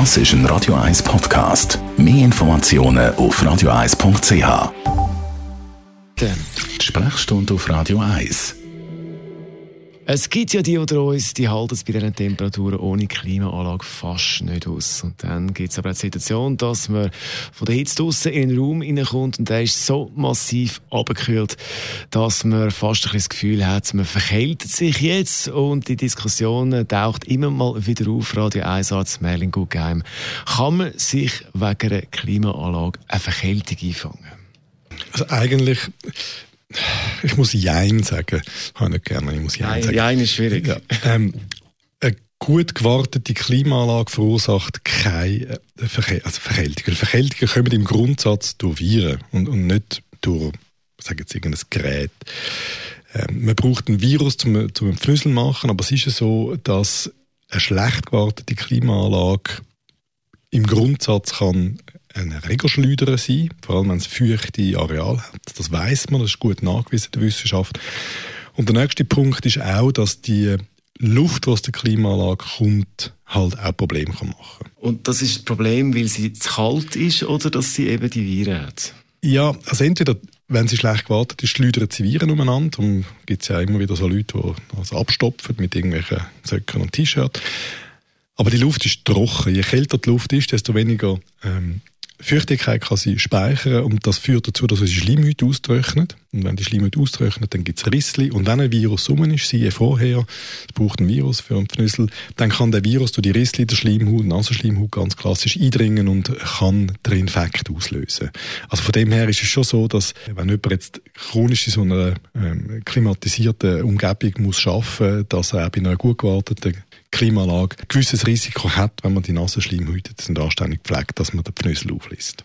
Das ist ein Radio 1 Podcast. Mehr Informationen auf radio1.ch. Die Sprechstunde auf Radio 1. Es gibt ja die unter uns, die halten es bei diesen Temperaturen ohne Klimaanlage fast nicht aus. Und dann gibt es aber auch die Situation, dass man von der Hitze draussen in den Raum reinkommt und der ist so massiv abgekühlt, dass man fast ein das Gefühl hat, man verkältet sich jetzt und die Diskussion taucht immer mal wieder auf. Radio 1 Arzt Merlin Guggenheim. Kann man sich wegen einer Klimaanlage eine Verkältung einfangen? Also eigentlich ich muss Jein sagen. Ich habe nicht gerne, ich muss Jein, sagen. Jein ist schwierig. Ja. Ähm, eine gut gewartete Klimaanlage verursacht keine äh, Verke also Verkältungen. Verkältungen kommen im Grundsatz durch Viren und, und nicht durch, sage jetzt irgendein Gerät. Ähm, man braucht ein Virus zum, zum Pfnüsseln machen, aber es ist ja so, dass eine schlecht gewartete Klimaanlage im Grundsatz kann ein Regelschleuder sein, vor allem wenn es feuchte Areal hat. Das weiß man, das ist gut nachgewiesen in der Wissenschaft. Und der nächste Punkt ist auch, dass die Luft, die aus der Klimaanlage kommt, halt auch Probleme kann machen Und das ist das Problem, weil sie zu kalt ist oder dass sie eben die Viren hat? Ja, also entweder, wenn sie schlecht gewartet ist, schleudern sie Viren umeinander. Darum gibt es ja immer wieder so Leute, die das abstopfen mit irgendwelchen Söcken und T-Shirts. Aber die Luft ist trocken. Je kälter die Luft ist, desto weniger ähm, Feuchtigkeit kann sie speichern und das führt dazu, dass unsere Schleimhäute austrocknet. Und wenn die Schleimhäute austrocknet, dann gibt es Rissli. Und wenn ein Virus rum ist, siehe vorher, es braucht ein Virus für einen Pfnüssel, dann kann der Virus durch die Rissli der Schleimhaut, Nasenschleimhaut ganz klassisch eindringen und kann den Infekt auslösen. Also von dem her ist es schon so, dass wenn jemand jetzt chronisch in so einer ähm, klimatisierten Umgebung muss arbeiten, dass er auch bei einer gut gewarteten Klimaanlage ein gewisses Risiko hat, wenn man die Nasenschleimhäute sind anständig pflegt, dass man den Pfnüssel auflässt.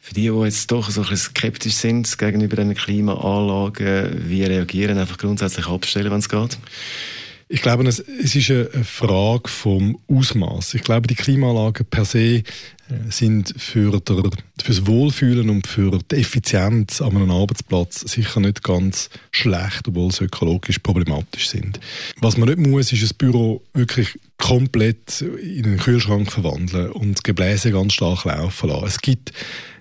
Für die, die jetzt doch so ein bisschen skeptisch sind gegenüber diesen Klimaanlagen, wie reagieren? Einfach grundsätzlich abstellen, wenn es geht? Ich glaube, es, ist eine Frage vom Ausmaß. Ich glaube, die Klimaanlagen per se sind für, der, für das Wohlfühlen und für die Effizienz an einem Arbeitsplatz sicher nicht ganz schlecht, obwohl sie ökologisch problematisch sind. Was man nicht muss, ist ein Büro wirklich komplett in einen Kühlschrank verwandeln und das Gebläse ganz stark laufen lassen. Es gibt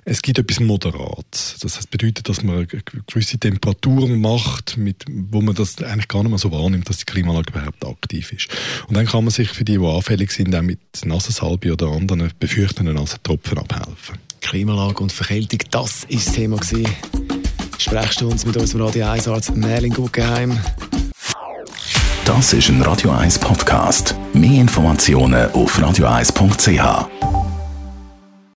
es gibt etwas Moderates. Das bedeutet, dass man gewisse Temperaturen macht, mit, wo man das eigentlich gar nicht mehr so wahrnimmt, dass die Klimaanlage überhaupt aktiv ist. Und dann kann man sich für die, die anfällig sind, auch mit Nasensalbe oder anderen befürchtenden Nasentropfen abhelfen. Klimaanlage und Verkältung, das ist das Thema. Sprechst du uns mit unserem Radio 1 Arzt Merlin Guggenheim. Das ist ein Radio 1 Podcast. Mehr Informationen auf radio1.ch.